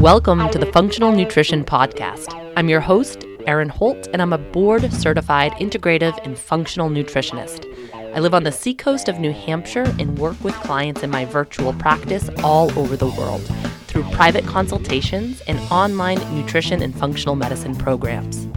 Welcome to the Funktional Nutrition Podcast. I'm your host, Erin Holt, and I'm a board certified integrative and functional nutritionist. I live on the seacoast of New Hampshire and work with clients in my virtual practice all over the world through private consultations and online nutrition and functional medicine programs.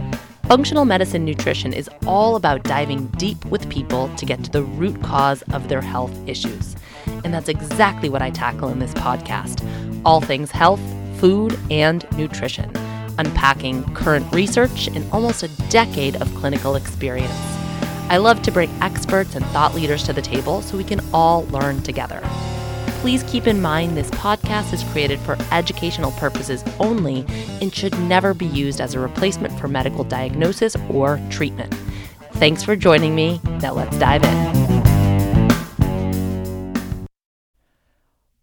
Functional medicine nutrition is all about diving deep with people to get to the root cause of their health issues. And that's exactly what I tackle in this podcast all things health, food, and nutrition, unpacking current research and almost a decade of clinical experience. I love to bring experts and thought leaders to the table so we can all learn together. Please keep in mind this podcast is created for educational purposes only and should never be used as a replacement for medical diagnosis or treatment. Thanks for joining me. Now let's dive in.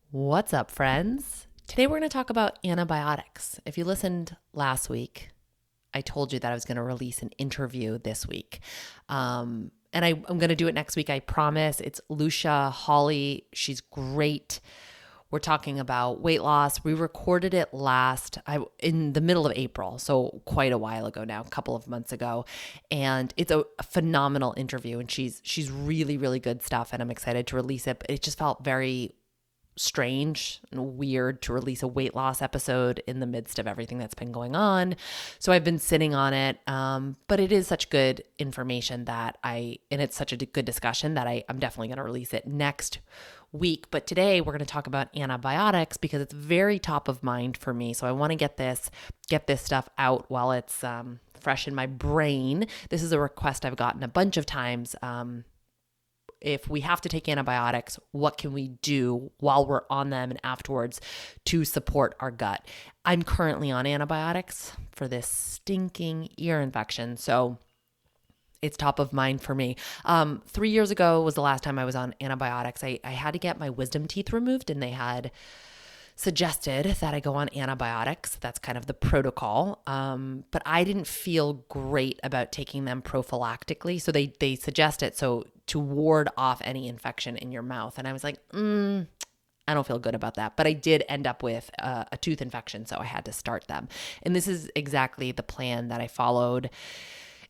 What's up, friends? Today we're going to talk about antibiotics. If you listened last week, I told you that I was going to release an interview this week. Um, and I, am going to do it next week. I promise. It's Lucia Holly. She's great. We're talking about weight loss. We recorded it last I, in the middle of April, so quite a while ago now, a couple of months ago, and it's a, a phenomenal interview. And she's she's really really good stuff, and I'm excited to release it. But it just felt very strange and weird to release a weight loss episode in the midst of everything that's been going on. So I've been sitting on it. Um, but it is such good information that I, and it's such a good discussion that I, I'm definitely going to release it next week. But today we're going to talk about antibiotics because it's very top of mind for me. So I want to get this, get this stuff out while it's, um, fresh in my brain. This is a request I've gotten a bunch of times. Um, if we have to take antibiotics, what can we do while we're on them and afterwards to support our gut? I'm currently on antibiotics for this stinking ear infection. So, it's top of mind for me. Um, three years ago was the last time I was on antibiotics. I, I had to get my wisdom teeth removed, and they had suggested that I go on antibiotics. That's kind of the protocol. Um, but I didn't feel great about taking them prophylactically. So they they suggest it so to ward off any infection in your mouth. And I was like, mm, I don't feel good about that. But I did end up with a, a tooth infection, so I had to start them. And this is exactly the plan that I followed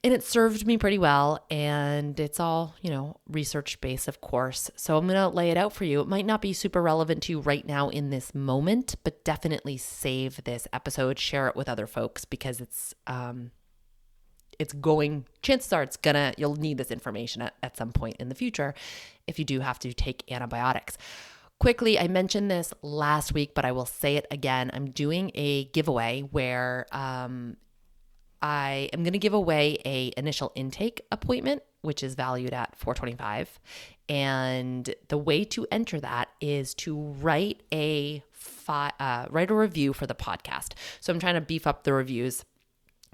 and it served me pretty well and it's all you know research based of course. So i'm going to lay it out for you. It might not be super relevant to you right now in this moment but definitely save this episode share it with other folks because it's um it's going chances are it's gonna you'll need this information at, at some point in the future if you do have to take antibiotics. Quickly i mentioned this last week but i will say it again. I'm doing a giveaway where um, I am going to give away a initial intake appointment, which is valued at 425. And the way to enter that is to write a fi- uh, write a review for the podcast. So I'm trying to beef up the reviews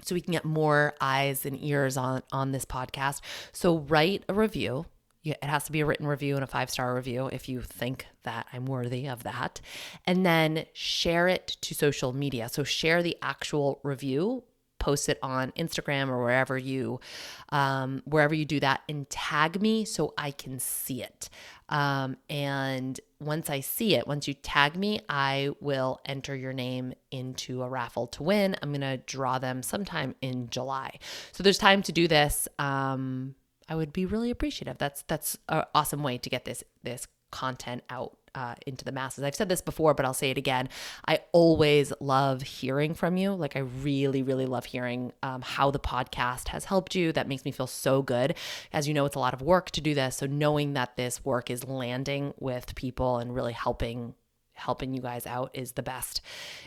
so we can get more eyes and ears on on this podcast. So write a review. It has to be a written review and a five star review if you think that I'm worthy of that. And then share it to social media. So share the actual review post it on Instagram or wherever you um, wherever you do that and tag me so I can see it. Um, and once I see it, once you tag me, I will enter your name into a raffle to win. I'm gonna draw them sometime in July. So there's time to do this. Um, I would be really appreciative. That's that's an awesome way to get this this content out uh, into the masses. I've said this before, but I'll say it again. I always love hearing from you. Like, I really, really love hearing um, how the podcast has helped you. That makes me feel so good. As you know, it's a lot of work to do this. So, knowing that this work is landing with people and really helping helping you guys out is the best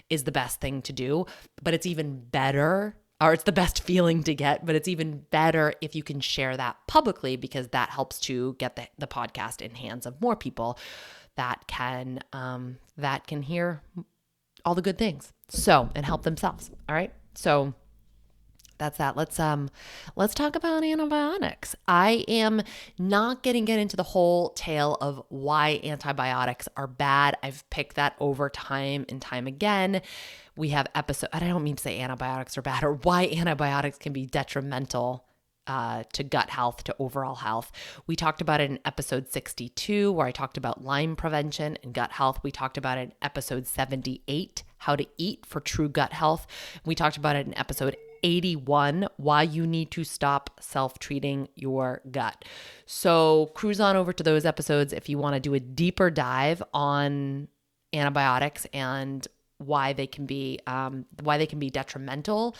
is the best thing to do but it's even better or it's the best feeling to get, but it's even better if you can share that publicly because that helps to get the, the podcast in hands of more people that can um, that can hear all the good things. So and help themselves. All right. So that's that. Let's um let's talk about antibiotics. I am not getting get into the whole tale of why antibiotics are bad. I've picked that over time and time again. We have episode I don't mean to say antibiotics are bad or why antibiotics can be detrimental uh, to gut health, to overall health. We talked about it in episode 62, where I talked about Lyme prevention and gut health. We talked about it in episode 78, how to eat for true gut health. We talked about it in episode 81 why you need to stop self treating your gut. So, cruise on over to those episodes if you want to do a deeper dive on antibiotics and why they can be um, why they can be detrimental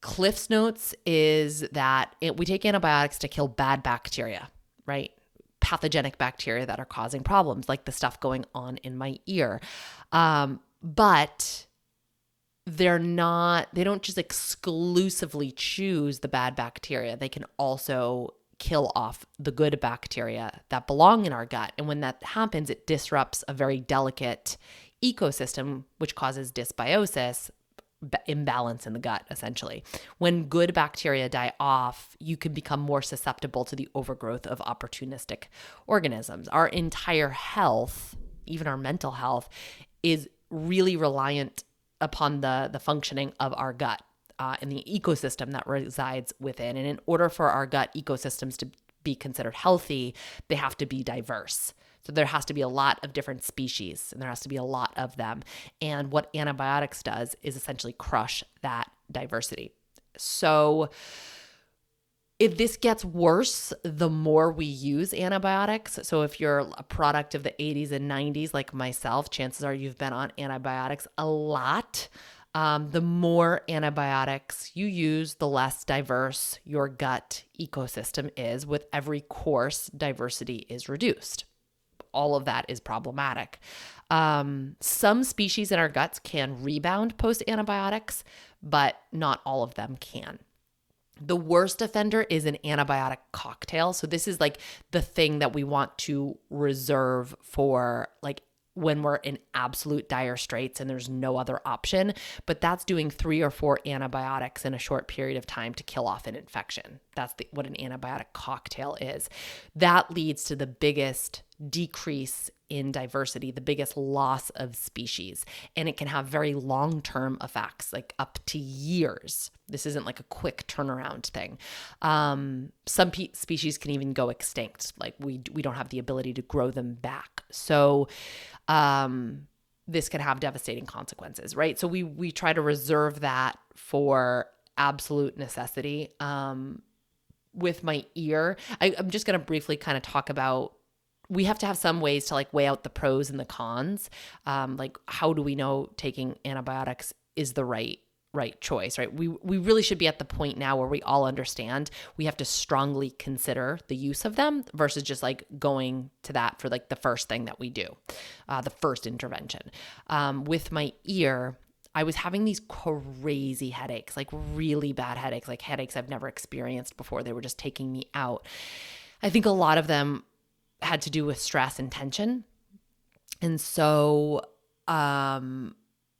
Cliff's Notes is that it, we take antibiotics to kill bad bacteria, right? Pathogenic bacteria that are causing problems, like the stuff going on in my ear. Um, but they're not, they don't just exclusively choose the bad bacteria. They can also kill off the good bacteria that belong in our gut. And when that happens, it disrupts a very delicate ecosystem, which causes dysbiosis, imbalance in the gut, essentially. When good bacteria die off, you can become more susceptible to the overgrowth of opportunistic organisms. Our entire health, even our mental health, is really reliant upon the, the functioning of our gut. Uh, and the ecosystem that resides within. And in order for our gut ecosystems to be considered healthy, they have to be diverse. So there has to be a lot of different species and there has to be a lot of them. And what antibiotics does is essentially crush that diversity. So if this gets worse, the more we use antibiotics. So, if you're a product of the 80s and 90s, like myself, chances are you've been on antibiotics a lot. Um, the more antibiotics you use, the less diverse your gut ecosystem is. With every course, diversity is reduced all of that is problematic. Um, some species in our guts can rebound post antibiotics, but not all of them can. The worst offender is an antibiotic cocktail. So, this is like the thing that we want to reserve for like when we're in absolute dire straits and there's no other option. But that's doing three or four antibiotics in a short period of time to kill off an infection. That's the, what an antibiotic cocktail is. That leads to the biggest decrease in diversity, the biggest loss of species. And it can have very long term effects, like up to years. This isn't like a quick turnaround thing. Um, some pe- species can even go extinct. Like we, we don't have the ability to grow them back. So, um, this can have devastating consequences, right? So we we try to reserve that for absolute necessity. Um, with my ear, I, I'm just going to briefly kind of talk about we have to have some ways to like weigh out the pros and the cons. Um, like how do we know taking antibiotics is the right right choice, right? We we really should be at the point now where we all understand we have to strongly consider the use of them versus just like going to that for like the first thing that we do, uh, the first intervention. Um, with my ear, I was having these crazy headaches, like really bad headaches, like headaches I've never experienced before. They were just taking me out. I think a lot of them had to do with stress and tension. And so um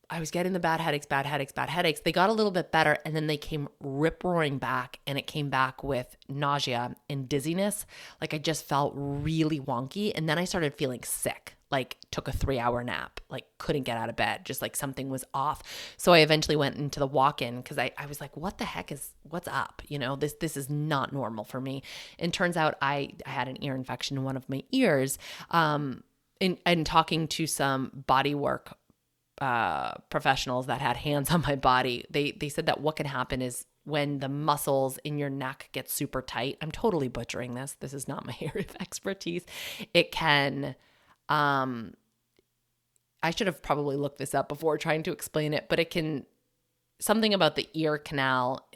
I was getting the bad headaches, bad headaches, bad headaches. They got a little bit better and then they came rip roaring back and it came back with nausea and dizziness. Like I just felt really wonky. And then I started feeling sick, like took a three hour nap, like couldn't get out of bed, just like something was off. So I eventually went into the walk in because I, I was like, what the heck is, what's up? You know, this, this is not normal for me. And turns out I, I had an ear infection in one of my ears. Um, in, and talking to some body work uh, professionals that had hands on my body, they they said that what can happen is when the muscles in your neck get super tight. I'm totally butchering this. This is not my area of expertise. It can um I should have probably looked this up before trying to explain it, but it can something about the ear canal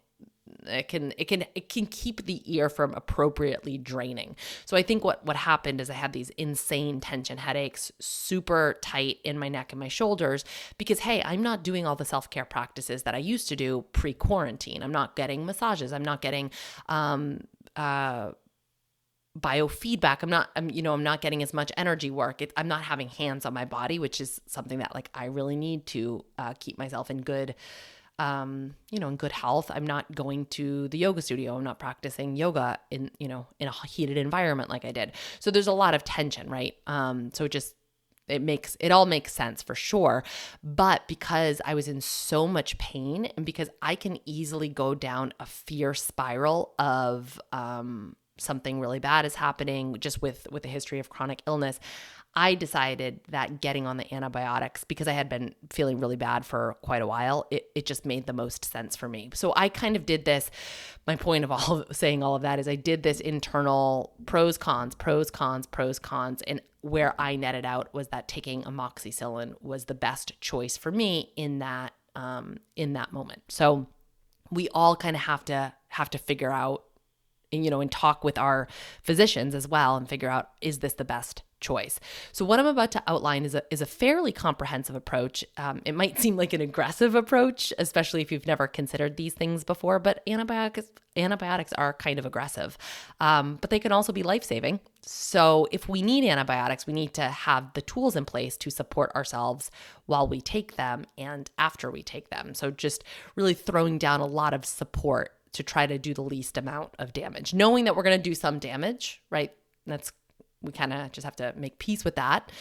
it can it can it can keep the ear from appropriately draining. So i think what what happened is i had these insane tension headaches super tight in my neck and my shoulders because hey i'm not doing all the self-care practices that i used to do pre-quarantine. I'm not getting massages. I'm not getting um uh biofeedback i'm not i'm you know i'm not getting as much energy work it, i'm not having hands on my body which is something that like i really need to uh, keep myself in good um, you know, in good health. I'm not going to the yoga studio. I'm not practicing yoga in, you know, in a heated environment like I did. So there's a lot of tension, right? Um, so it just it makes it all makes sense for sure. But because I was in so much pain and because I can easily go down a fear spiral of um, something really bad is happening just with with a history of chronic illness I decided that getting on the antibiotics, because I had been feeling really bad for quite a while, it, it just made the most sense for me. So I kind of did this. My point of all saying all of that is I did this internal pros, cons, pros, cons, pros, cons. And where I netted out was that taking amoxicillin was the best choice for me in that um, in that moment. So we all kind of have to have to figure out you know and talk with our physicians as well and figure out is this the best choice. So what I'm about to outline is a is a fairly comprehensive approach. Um, it might seem like an aggressive approach, especially if you've never considered these things before. But antibiotics antibiotics are kind of aggressive, um, but they can also be life saving. So if we need antibiotics, we need to have the tools in place to support ourselves while we take them and after we take them. So just really throwing down a lot of support to try to do the least amount of damage, knowing that we're going to do some damage, right? That's we kind of just have to make peace with that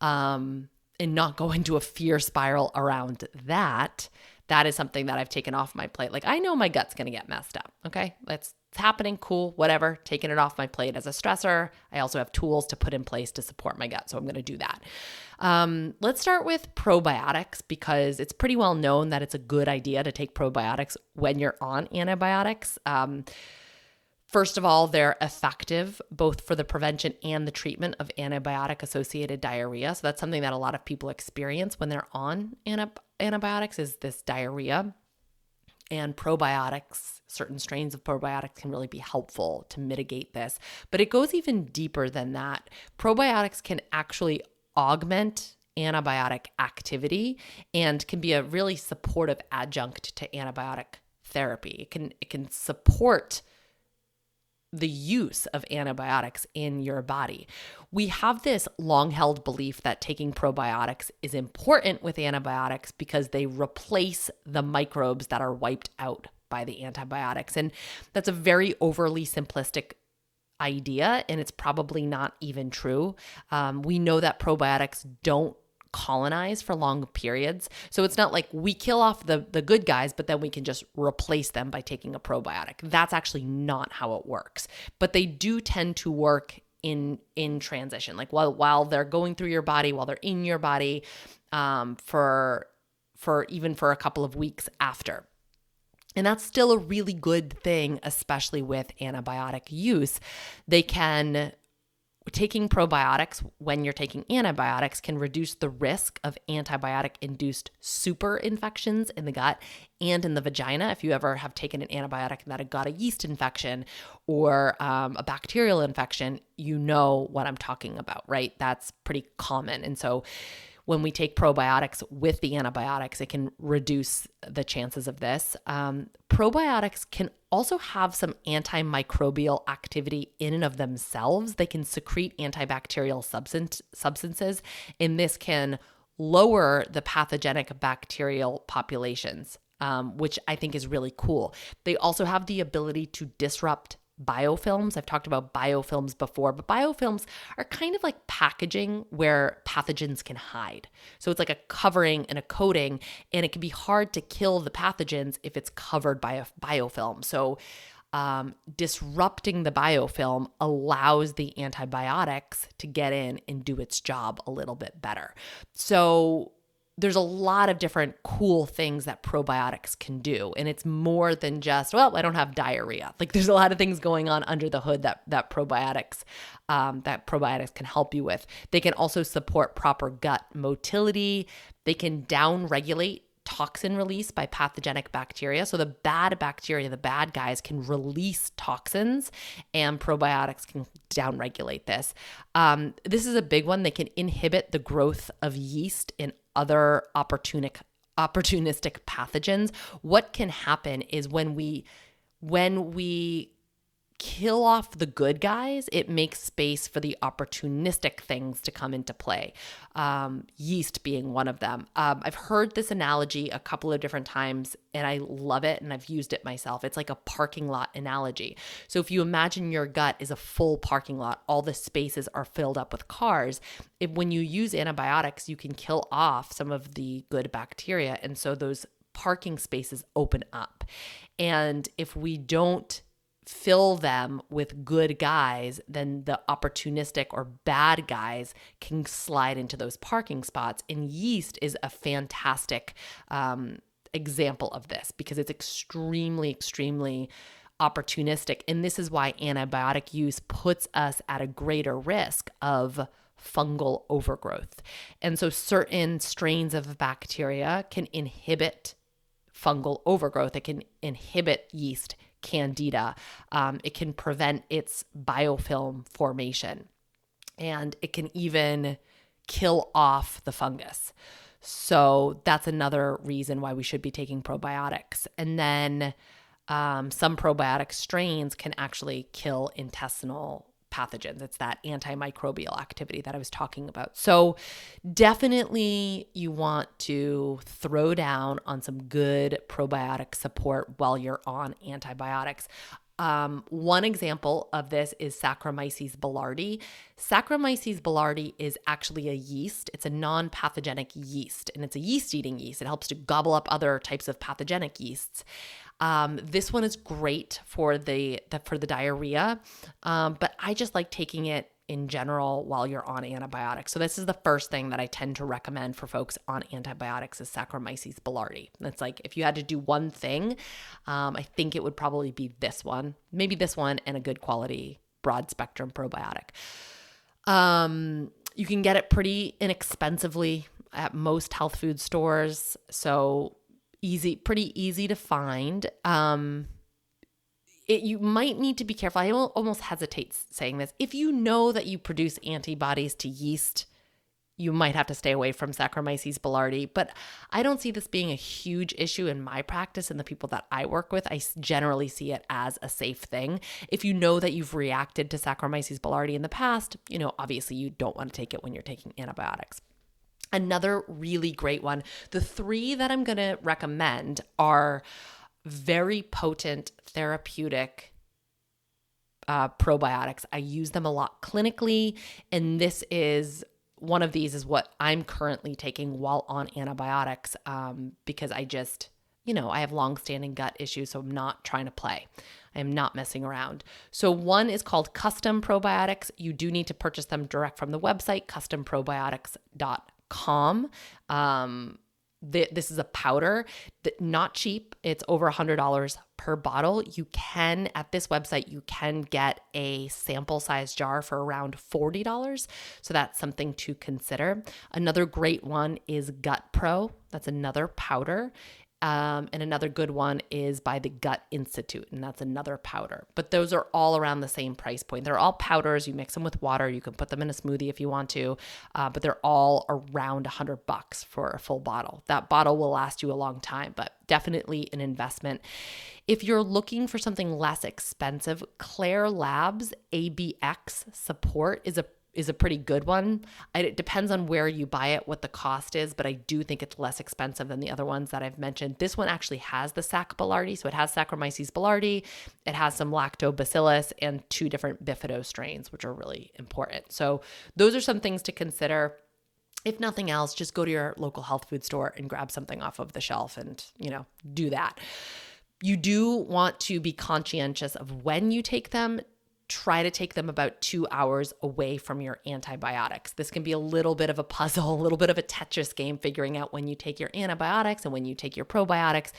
um, and not go into a fear spiral around that. That is something that I've taken off my plate. Like, I know my gut's going to get messed up. Okay. That's it's happening. Cool. Whatever. Taking it off my plate as a stressor. I also have tools to put in place to support my gut. So I'm going to do that. Um, let's start with probiotics because it's pretty well known that it's a good idea to take probiotics when you're on antibiotics. Um, First of all, they're effective both for the prevention and the treatment of antibiotic associated diarrhea. So that's something that a lot of people experience when they're on antibiotics is this diarrhea. And probiotics, certain strains of probiotics can really be helpful to mitigate this. But it goes even deeper than that. Probiotics can actually augment antibiotic activity and can be a really supportive adjunct to antibiotic therapy. It can it can support the use of antibiotics in your body. We have this long held belief that taking probiotics is important with antibiotics because they replace the microbes that are wiped out by the antibiotics. And that's a very overly simplistic idea, and it's probably not even true. Um, we know that probiotics don't colonize for long periods. So it's not like we kill off the the good guys but then we can just replace them by taking a probiotic. That's actually not how it works. But they do tend to work in in transition. Like while while they're going through your body, while they're in your body um for for even for a couple of weeks after. And that's still a really good thing, especially with antibiotic use. They can taking probiotics when you're taking antibiotics can reduce the risk of antibiotic induced super infections in the gut and in the vagina. If you ever have taken an antibiotic that had got a yeast infection or um, a bacterial infection, you know what I'm talking about, right? That's pretty common. And so when we take probiotics with the antibiotics, it can reduce the chances of this. Um, probiotics can also have some antimicrobial activity in and of themselves. They can secrete antibacterial substance, substances, and this can lower the pathogenic bacterial populations, um, which I think is really cool. They also have the ability to disrupt biofilms. I've talked about biofilms before, but biofilms are kind of like packaging where pathogens can hide. So it's like a covering and a coating, and it can be hard to kill the pathogens if it's covered by a biofilm. So um, disrupting the biofilm allows the antibiotics to get in and do its job a little bit better. So there's a lot of different cool things that probiotics can do and it's more than just well i don't have diarrhea like there's a lot of things going on under the hood that that probiotics um, that probiotics can help you with they can also support proper gut motility they can down regulate toxin release by pathogenic bacteria. So the bad bacteria, the bad guys, can release toxins, and probiotics can downregulate this. Um, this is a big one. They can inhibit the growth of yeast in other opportunistic opportunistic pathogens. What can happen is when we when we kill off the good guys, it makes space for the opportunistic things to come into play. Um, yeast being one of them. Um, I've heard this analogy a couple of different times and I love it and I've used it myself. It's like a parking lot analogy. So if you imagine your gut is a full parking lot, all the spaces are filled up with cars. If, when you use antibiotics, you can kill off some of the good bacteria. And so those parking spaces open up. And if we don't fill them with good guys, then the opportunistic or bad guys can slide into those parking spots. And yeast is a fantastic um, example of this because it's extremely, extremely opportunistic. And this is why antibiotic use puts us at a greater risk of fungal overgrowth. And so certain strains of bacteria can inhibit fungal overgrowth, it can inhibit yeast candida. Um, it can prevent its biofilm formation and it can even kill off the fungus. So that's another reason why we should be taking probiotics. And then um, some probiotic strains can actually kill intestinal pathogens. It's that antimicrobial activity that I was talking about. So, definitely you want to throw down on some good probiotic support while you're on antibiotics. Um, one example of this is Saccharomyces boulardii. Saccharomyces boulardii is actually a yeast. It's a non pathogenic yeast, and it's a yeast eating yeast. It helps to gobble up other types of pathogenic yeasts. Um, this one is great for the, the for the diarrhea, um, but I just like taking it in general while you're on antibiotics. So this is the first thing that I tend to recommend for folks on antibiotics is Saccharomyces boulardii. It's like if you had to do one thing, um, I think it would probably be this one, maybe this one, and a good quality broad spectrum probiotic. Um, you can get it pretty inexpensively at most health food stores. So easy, pretty easy to find. Um, it, you might need to be careful. I almost hesitate saying this. If you know that you produce antibodies to yeast, you might have to stay away from Saccharomyces boulardii. But I don't see this being a huge issue in my practice and the people that I work with. I generally see it as a safe thing. If you know that you've reacted to Saccharomyces boulardii in the past, you know, obviously you don't want to take it when you're taking antibiotics. Another really great one. The three that I'm going to recommend are very potent therapeutic uh, probiotics. I use them a lot clinically, and this is one of these is what I'm currently taking while on antibiotics um, because I just, you know, I have long-standing gut issues, so I'm not trying to play. I am not messing around. So one is called custom probiotics. You do need to purchase them direct from the website customprobiotics.com calm. Um, th- this is a powder that not cheap. It's over a hundred dollars per bottle. You can at this website you can get a sample size jar for around forty dollars. So that's something to consider. Another great one is Gut Pro. That's another powder. Um, and another good one is by the Gut Institute, and that's another powder. But those are all around the same price point. They're all powders. You mix them with water. You can put them in a smoothie if you want to, uh, but they're all around a hundred bucks for a full bottle. That bottle will last you a long time, but definitely an investment. If you're looking for something less expensive, Klaire Labs ABX support is a is a pretty good one. It depends on where you buy it, what the cost is, but I do think it's less expensive than the other ones that I've mentioned. This one actually has the Sac boulardii, so it has Saccharomyces boulardii, it has some lactobacillus and two different bifido strains, which are really important. So those are some things to consider. If nothing else, just go to your local health food store and grab something off of the shelf and, you know, do that. You do want to be conscientious of when you take them try to take them about two hours away from your antibiotics. This can be a little bit of a puzzle, a little bit of a Tetris game, figuring out when you take your antibiotics and when you take your probiotics.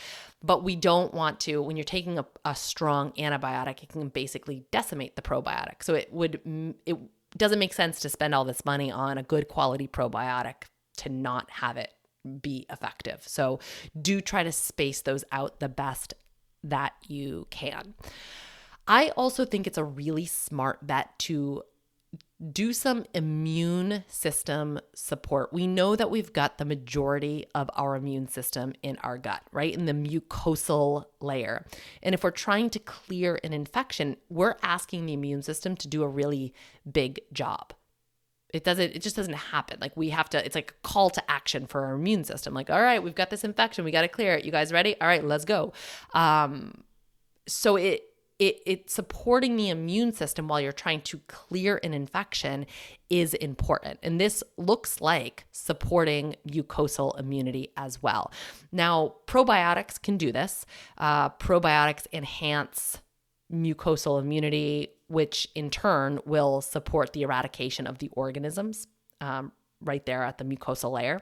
But we don't want to, when you're taking a, a strong antibiotic, it can basically decimate the probiotic. So it would, it doesn't make sense to spend all this money on a good quality probiotic to not have it be effective. So do try to space those out the best that you can. I also think it's a really smart bet to do some immune system support. We know that we've got the majority of our immune system in our gut, right? In the mucosal layer. And if we're trying to clear an infection, we're asking the immune system to do a really big job. It doesn't, it just doesn't happen. Like we have to, it's like a call to action for our immune system. Like, all right, we've got this infection. We got to clear it. You guys ready? All right, let's go. Um, so it, it, it supporting the immune system while you're trying to clear an infection is important. And this looks like supporting mucosal immunity as well. Now, probiotics can do this. Uh, probiotics enhance mucosal immunity, which in turn will support the eradication of the organisms um, right there at the mucosal layer.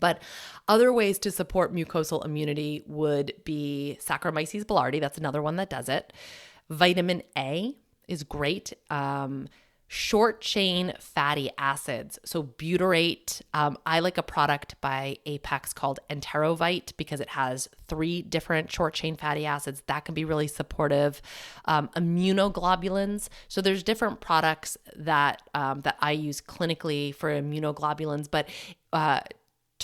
But other ways to support mucosal immunity would be Saccharomyces boulardii. That's another one that does it. Vitamin A is great. Um, short chain fatty acids. So, butyrate. Um, I like a product by Apex called Enterovite because it has three different short chain fatty acids. That can be really supportive. Um, immunoglobulins. So, there's different products that um, that I use clinically for immunoglobulins, but uh,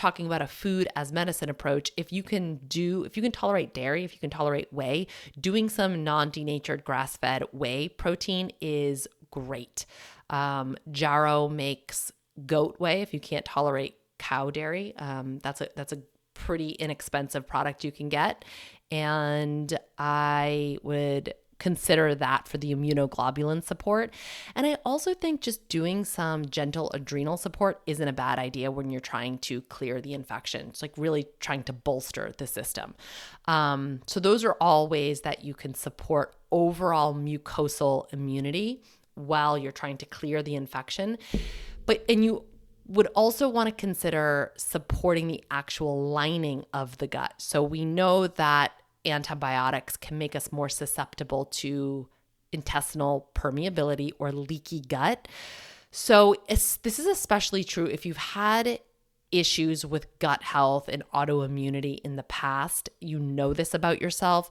talking about a food as medicine approach, if you can do, if you can tolerate dairy, if you can tolerate whey, doing some non denatured grass fed whey protein is great. Um, Jarrow makes goat whey if you can't tolerate cow dairy. Um, that's a that's a pretty inexpensive product you can get, and I would consider that for the immunoglobulin support. And I also think just doing some gentle adrenal support isn't a bad idea when you're trying to clear the infection. It's like really trying to bolster the system. Um, so, those are all ways that you can support overall mucosal immunity while you're trying to clear the infection. But, and you would also want to consider supporting the actual lining of the gut. So we know that antibiotics can make us more susceptible to intestinal permeability or leaky gut. So, this is especially true if you've had issues with gut health and autoimmunity in the past. You know this about yourself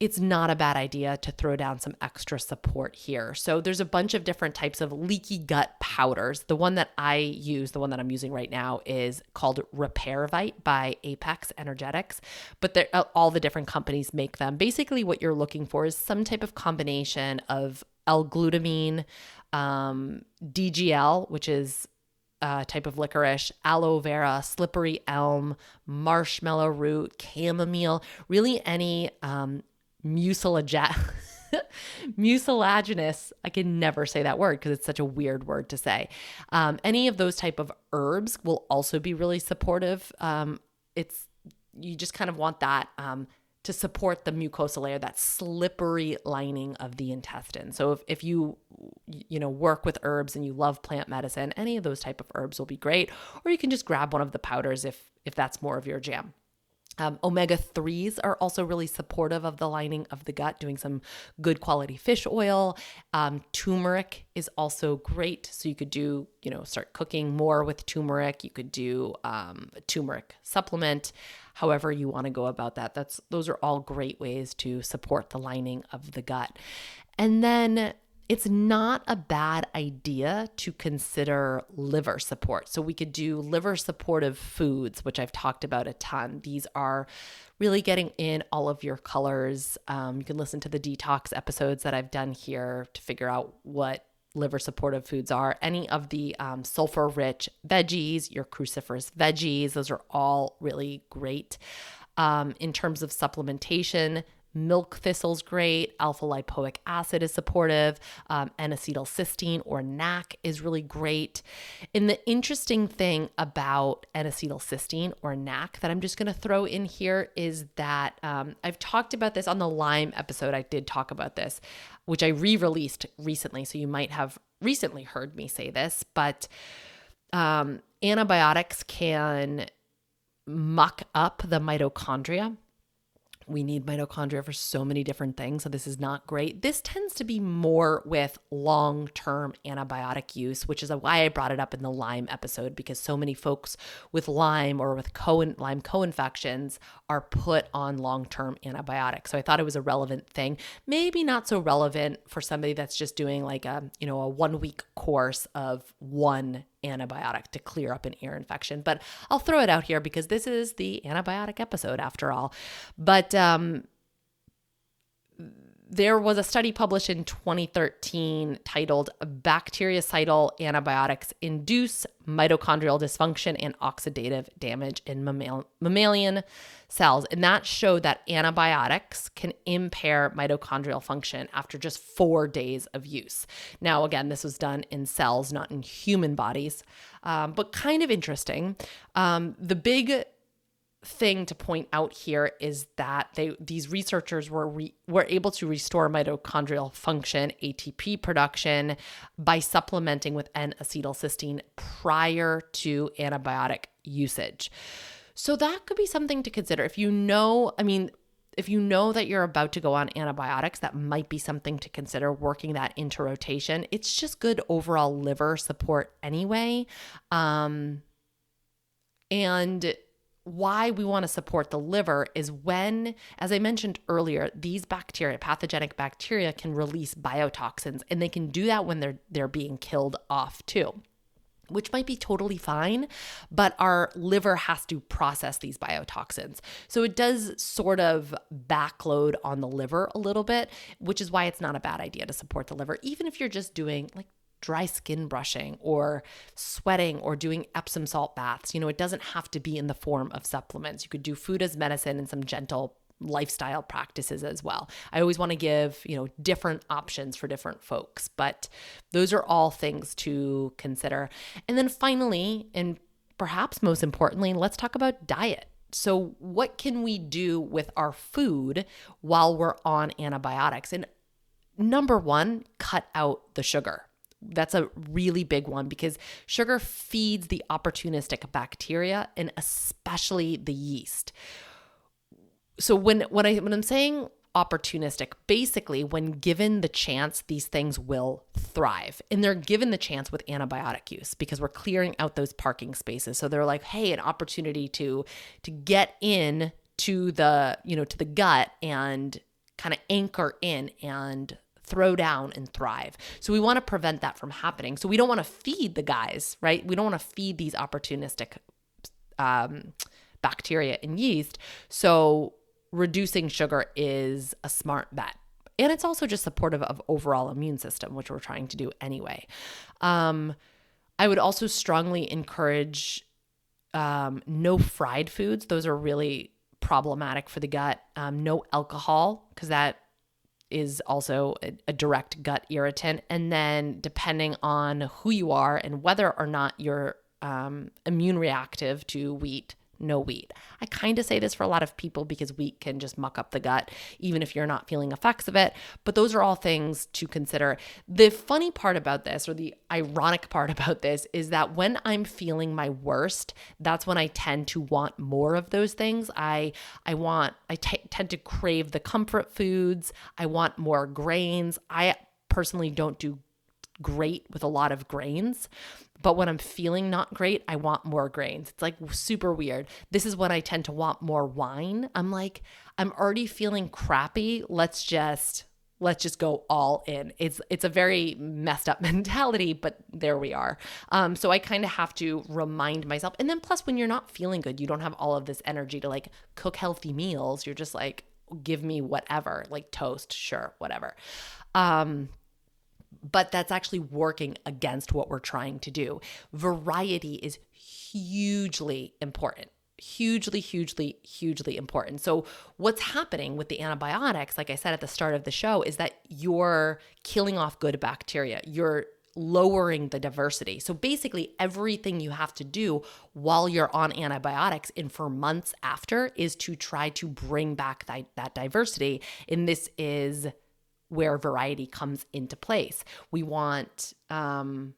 it's not a bad idea to throw down some extra support here. So there's a bunch of different types of leaky gut powders. The one that I use, the one that I'm using right now is called Repairvite by Apex Energetics, but uh, all the different companies make them. Basically what you're looking for is some type of combination of L-glutamine, um, DGL, which is uh, type of licorice, aloe vera, slippery elm, marshmallow root, chamomile, really any um, mucilaginous. mucilaginous i can never say that word because it's such a weird word to say. Um, any of those type of herbs will also be really supportive. Um, it's you just kind of want that um, to support the mucosal layer that slippery lining of the intestine. So if, if you you know work with herbs and you love plant medicine any of those type of herbs will be great. Or you can just grab one of the powders if if that's more of your jam um, omega 3s are also really supportive of the lining of the gut, doing some good quality fish oil. Um, turmeric is also great. So you could do, you know, start cooking more with turmeric. You could do um, a turmeric supplement, however you want to go about that. That's those are all great ways to support the lining of the gut. And then it's not a bad idea to consider liver support. So, we could do liver supportive foods, which I've talked about a ton. These are really getting in all of your colors. Um, you can listen to the detox episodes that I've done here to figure out what liver supportive foods are. Any of the um, sulfur rich veggies, your cruciferous veggies, those are all really great. Um, in terms of supplementation, Milk thistle's great. Alpha lipoic acid is supportive. Um, N-acetylcysteine or NAC is really great. And the interesting thing about N-acetylcysteine or NAC that I'm just going to throw in here is that um, I've talked about this on the Lyme episode. I did talk about this, which I re released recently. So you might have recently heard me say this, but um, antibiotics can muck up the mitochondria we need mitochondria for so many different things. So, this is not great. This tends to be more with long term antibiotic use, which is why I brought it up in the Lyme episode because so many folks with Lyme or with co- Lyme co infections are put on long term antibiotics. So, I thought it was a relevant thing. Maybe not so relevant for somebody that's just doing like a, you know, a one week course of one antibiotic to clear up an ear infection. But I'll throw it out here because this is the antibiotic episode after all. But um, there was a study published in 2013 titled Bactericidal Antibiotics Induce Mitochondrial Dysfunction and Oxidative Damage in Mammal- Mammalian Cells. And that showed that antibiotics can impair mitochondrial function after just four days of use. Now, again, this was done in cells, not in human bodies, um, but kind of interesting. Um, the big thing to point out here is that they these researchers were re, were able to restore mitochondrial function, ATP production by supplementing with N-acetylcysteine prior to antibiotic usage. So that could be something to consider. If you know, I mean, if you know that you're about to go on antibiotics, that might be something to consider working that into rotation. It's just good overall liver support anyway. Um, and why we want to support the liver is when, as I mentioned earlier, these bacteria, pathogenic bacteria, can release biotoxins, and they can do that when they're they're being killed off too. Which might be totally fine, but our liver has to process these biotoxins. So it does sort of backload on the liver a little bit, which is why it's not a bad idea to support the liver, even if you're just doing like dry skin brushing or sweating or doing Epsom salt baths. You know, it doesn't have to be in the form of supplements. You could do food as medicine and some gentle lifestyle practices as well. I always want to give, you know, different options for different folks, but those are all things to consider. And then finally, and perhaps most importantly, let's talk about diet. So, what can we do with our food while we're on antibiotics? And number one, cut out the sugar. That's a really big one because sugar feeds the opportunistic bacteria and especially the yeast. So when when I when I'm saying opportunistic, basically when given the chance these things will thrive. And they're given the chance with antibiotic use because we're clearing out those parking spaces. So they're like, "Hey, an opportunity to to get in to the, you know, to the gut and kind of anchor in and throw down and thrive. So we want to prevent that from happening. So we don't want to feed the guys, right? We don't want to feed these opportunistic um, bacteria and yeast. So reducing sugar is a smart bet. And it's also just supportive of overall immune system, which we're trying to do anyway. Um, I would also strongly encourage um, no fried foods. Those are really problematic for the gut. Um, no alcohol, because that is also a, direct gut irritant. And then, depending on who you are and whether or not you're um, immune reactive to wheat, no wheat. I kind of say this for a lot of people because wheat can just muck up the gut, even if you're not feeling effects of it. But those are all things to consider. The funny part about this, or the ironic part about this, is that when I'm feeling my worst, that's when I tend to want more of those things. I I want I t- tend to crave the comfort foods. I want more grains. I personally don't do great with a lot of grains. But when I'm feeling not great, I want more grains. It's like super weird. This is when I tend to want more wine. I'm like, I'm already feeling crappy. Let's just let's just go all in. It's it's a very messed up mentality, but there we are. Um, so I kind of have to remind myself. And then plus, when you're not feeling good, you don't have all of this energy to like cook healthy meals. You're just like, give me whatever, like toast, sure, whatever. Um, but that's actually working against what we're trying to do. Variety is hugely important. Hugely, hugely, hugely important. So, what's happening with the antibiotics, like I said at the start of the show, is that you're killing off good bacteria. You're lowering the diversity. So basically, everything you have to do while you're on antibiotics and for months after is to try to bring back that, that diversity. And this is where variety comes into place. We want, um,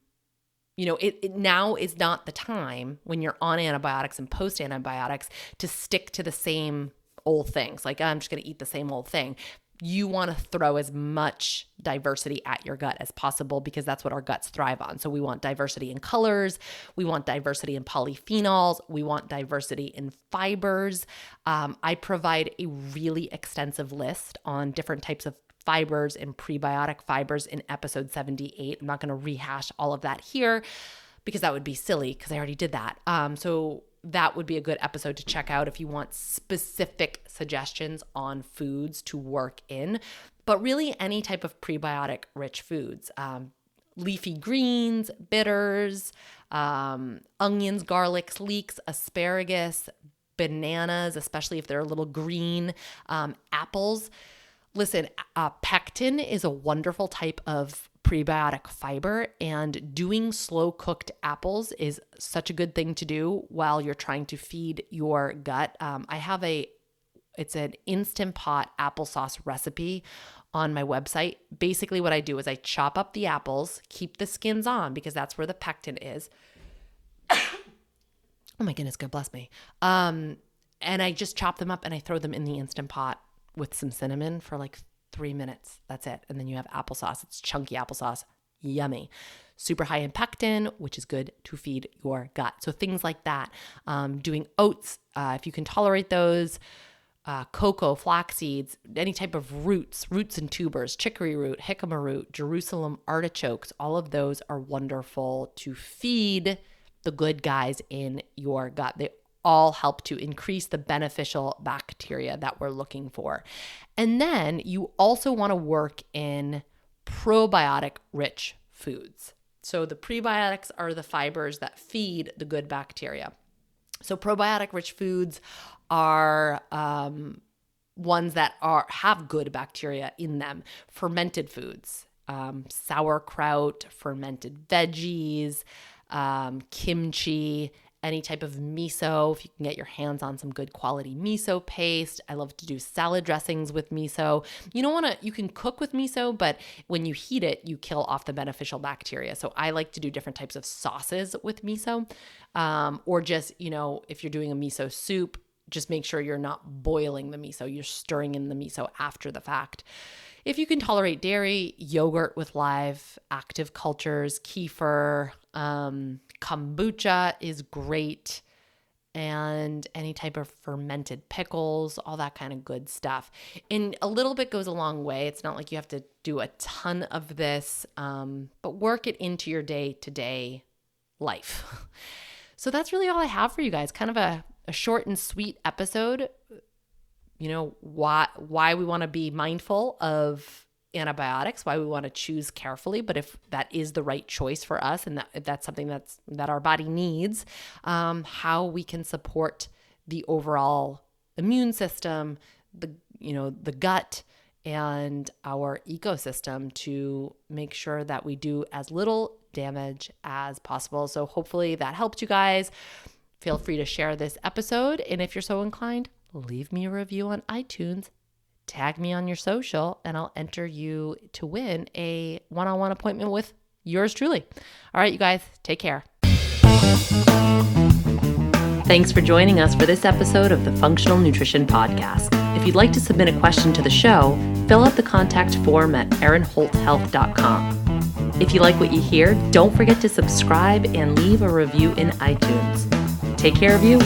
you know, it, it, now is not the time when you're on antibiotics and post antibiotics to stick to the same old things. Like I'm just going to eat the same old thing you want to throw as much diversity at your gut as possible because that's what our guts thrive on. So we want diversity in colors, we want diversity in polyphenols, we want diversity in fibers. Um, I provide a really extensive list on different types of fibers and prebiotic fibers in episode 78. I'm not going to rehash all of that here because that would be silly because I already did that. Um, so that would be a good episode to check out if you want specific suggestions on foods to work in. But really, any type of prebiotic rich foods, um, leafy greens, bitters, um, onions, garlics, leeks, asparagus, bananas, especially if they're a little green, um, apples. Listen, uh, pectin is a wonderful type of prebiotic fiber, and doing slow cooked apples is such a good thing to do while you're trying to feed your gut. Um, I have a it's an instant pot applesauce recipe on my website. Basically, what I do is I chop up the apples, keep the skins on because that's where the pectin is. oh my goodness, God bless me. Um, and I just chop them up and I throw them in the instant pot with some cinnamon for like three minutes. That's it. And then you have applesauce. It's chunky applesauce. Yummy. Super high in pectin, which is good to feed your gut. So things like that. Um, doing oats, uh, if you can tolerate those. Uh, cocoa, flax seeds, any type of roots, roots and tubers, chicory root, jicama root, Jerusalem artichokes, all of those are wonderful to feed the good guys in your gut. They all help to increase the beneficial bacteria that we're looking for. And then you also want to work in probiotic rich foods. So the prebiotics are the fibers that feed the good bacteria. So probiotic rich foods are um, ones that are have good bacteria in them. Fermented foods, um, sauerkraut, fermented veggies, um, kimchi, any type of miso, if you can get your hands on some good quality miso paste. I love to do salad dressings with miso. You don't want to, you can cook with miso, but when you heat it, you kill off the beneficial bacteria. So I like to do different types of sauces with miso, um, or just, you know, if you're doing a miso soup, just make sure you're not boiling the miso, you're stirring in the miso after the fact. If you can tolerate dairy, yogurt with live active cultures, kefir, um, kombucha is great and any type of fermented pickles, all that kind of good stuff. And a little bit goes a long way. It's not like you have to do a ton of this, um, but work it into your day to day life. so that's really all I have for you guys. Kind of a, a short and sweet episode. You know why why we want to be mindful of antibiotics, why we want to choose carefully. But if that is the right choice for us, and that that's something that's that our body needs, um, how we can support the overall immune system, the you know the gut and our ecosystem to make sure that we do as little damage as possible. So hopefully that helped you guys. Feel free to share this episode, and if you're so inclined, leave me a review on iTunes tag me on your social and I'll enter you to win a one on one appointment with yours truly. All right, you guys, take care. Thanks for joining us for this episode of the Funktional Nutrition Podcast. If you'd like to submit a question to the show, fill out the contact form at erinholthealth.com. If you like what you hear, don't forget to subscribe and leave a review in iTunes. Take care of you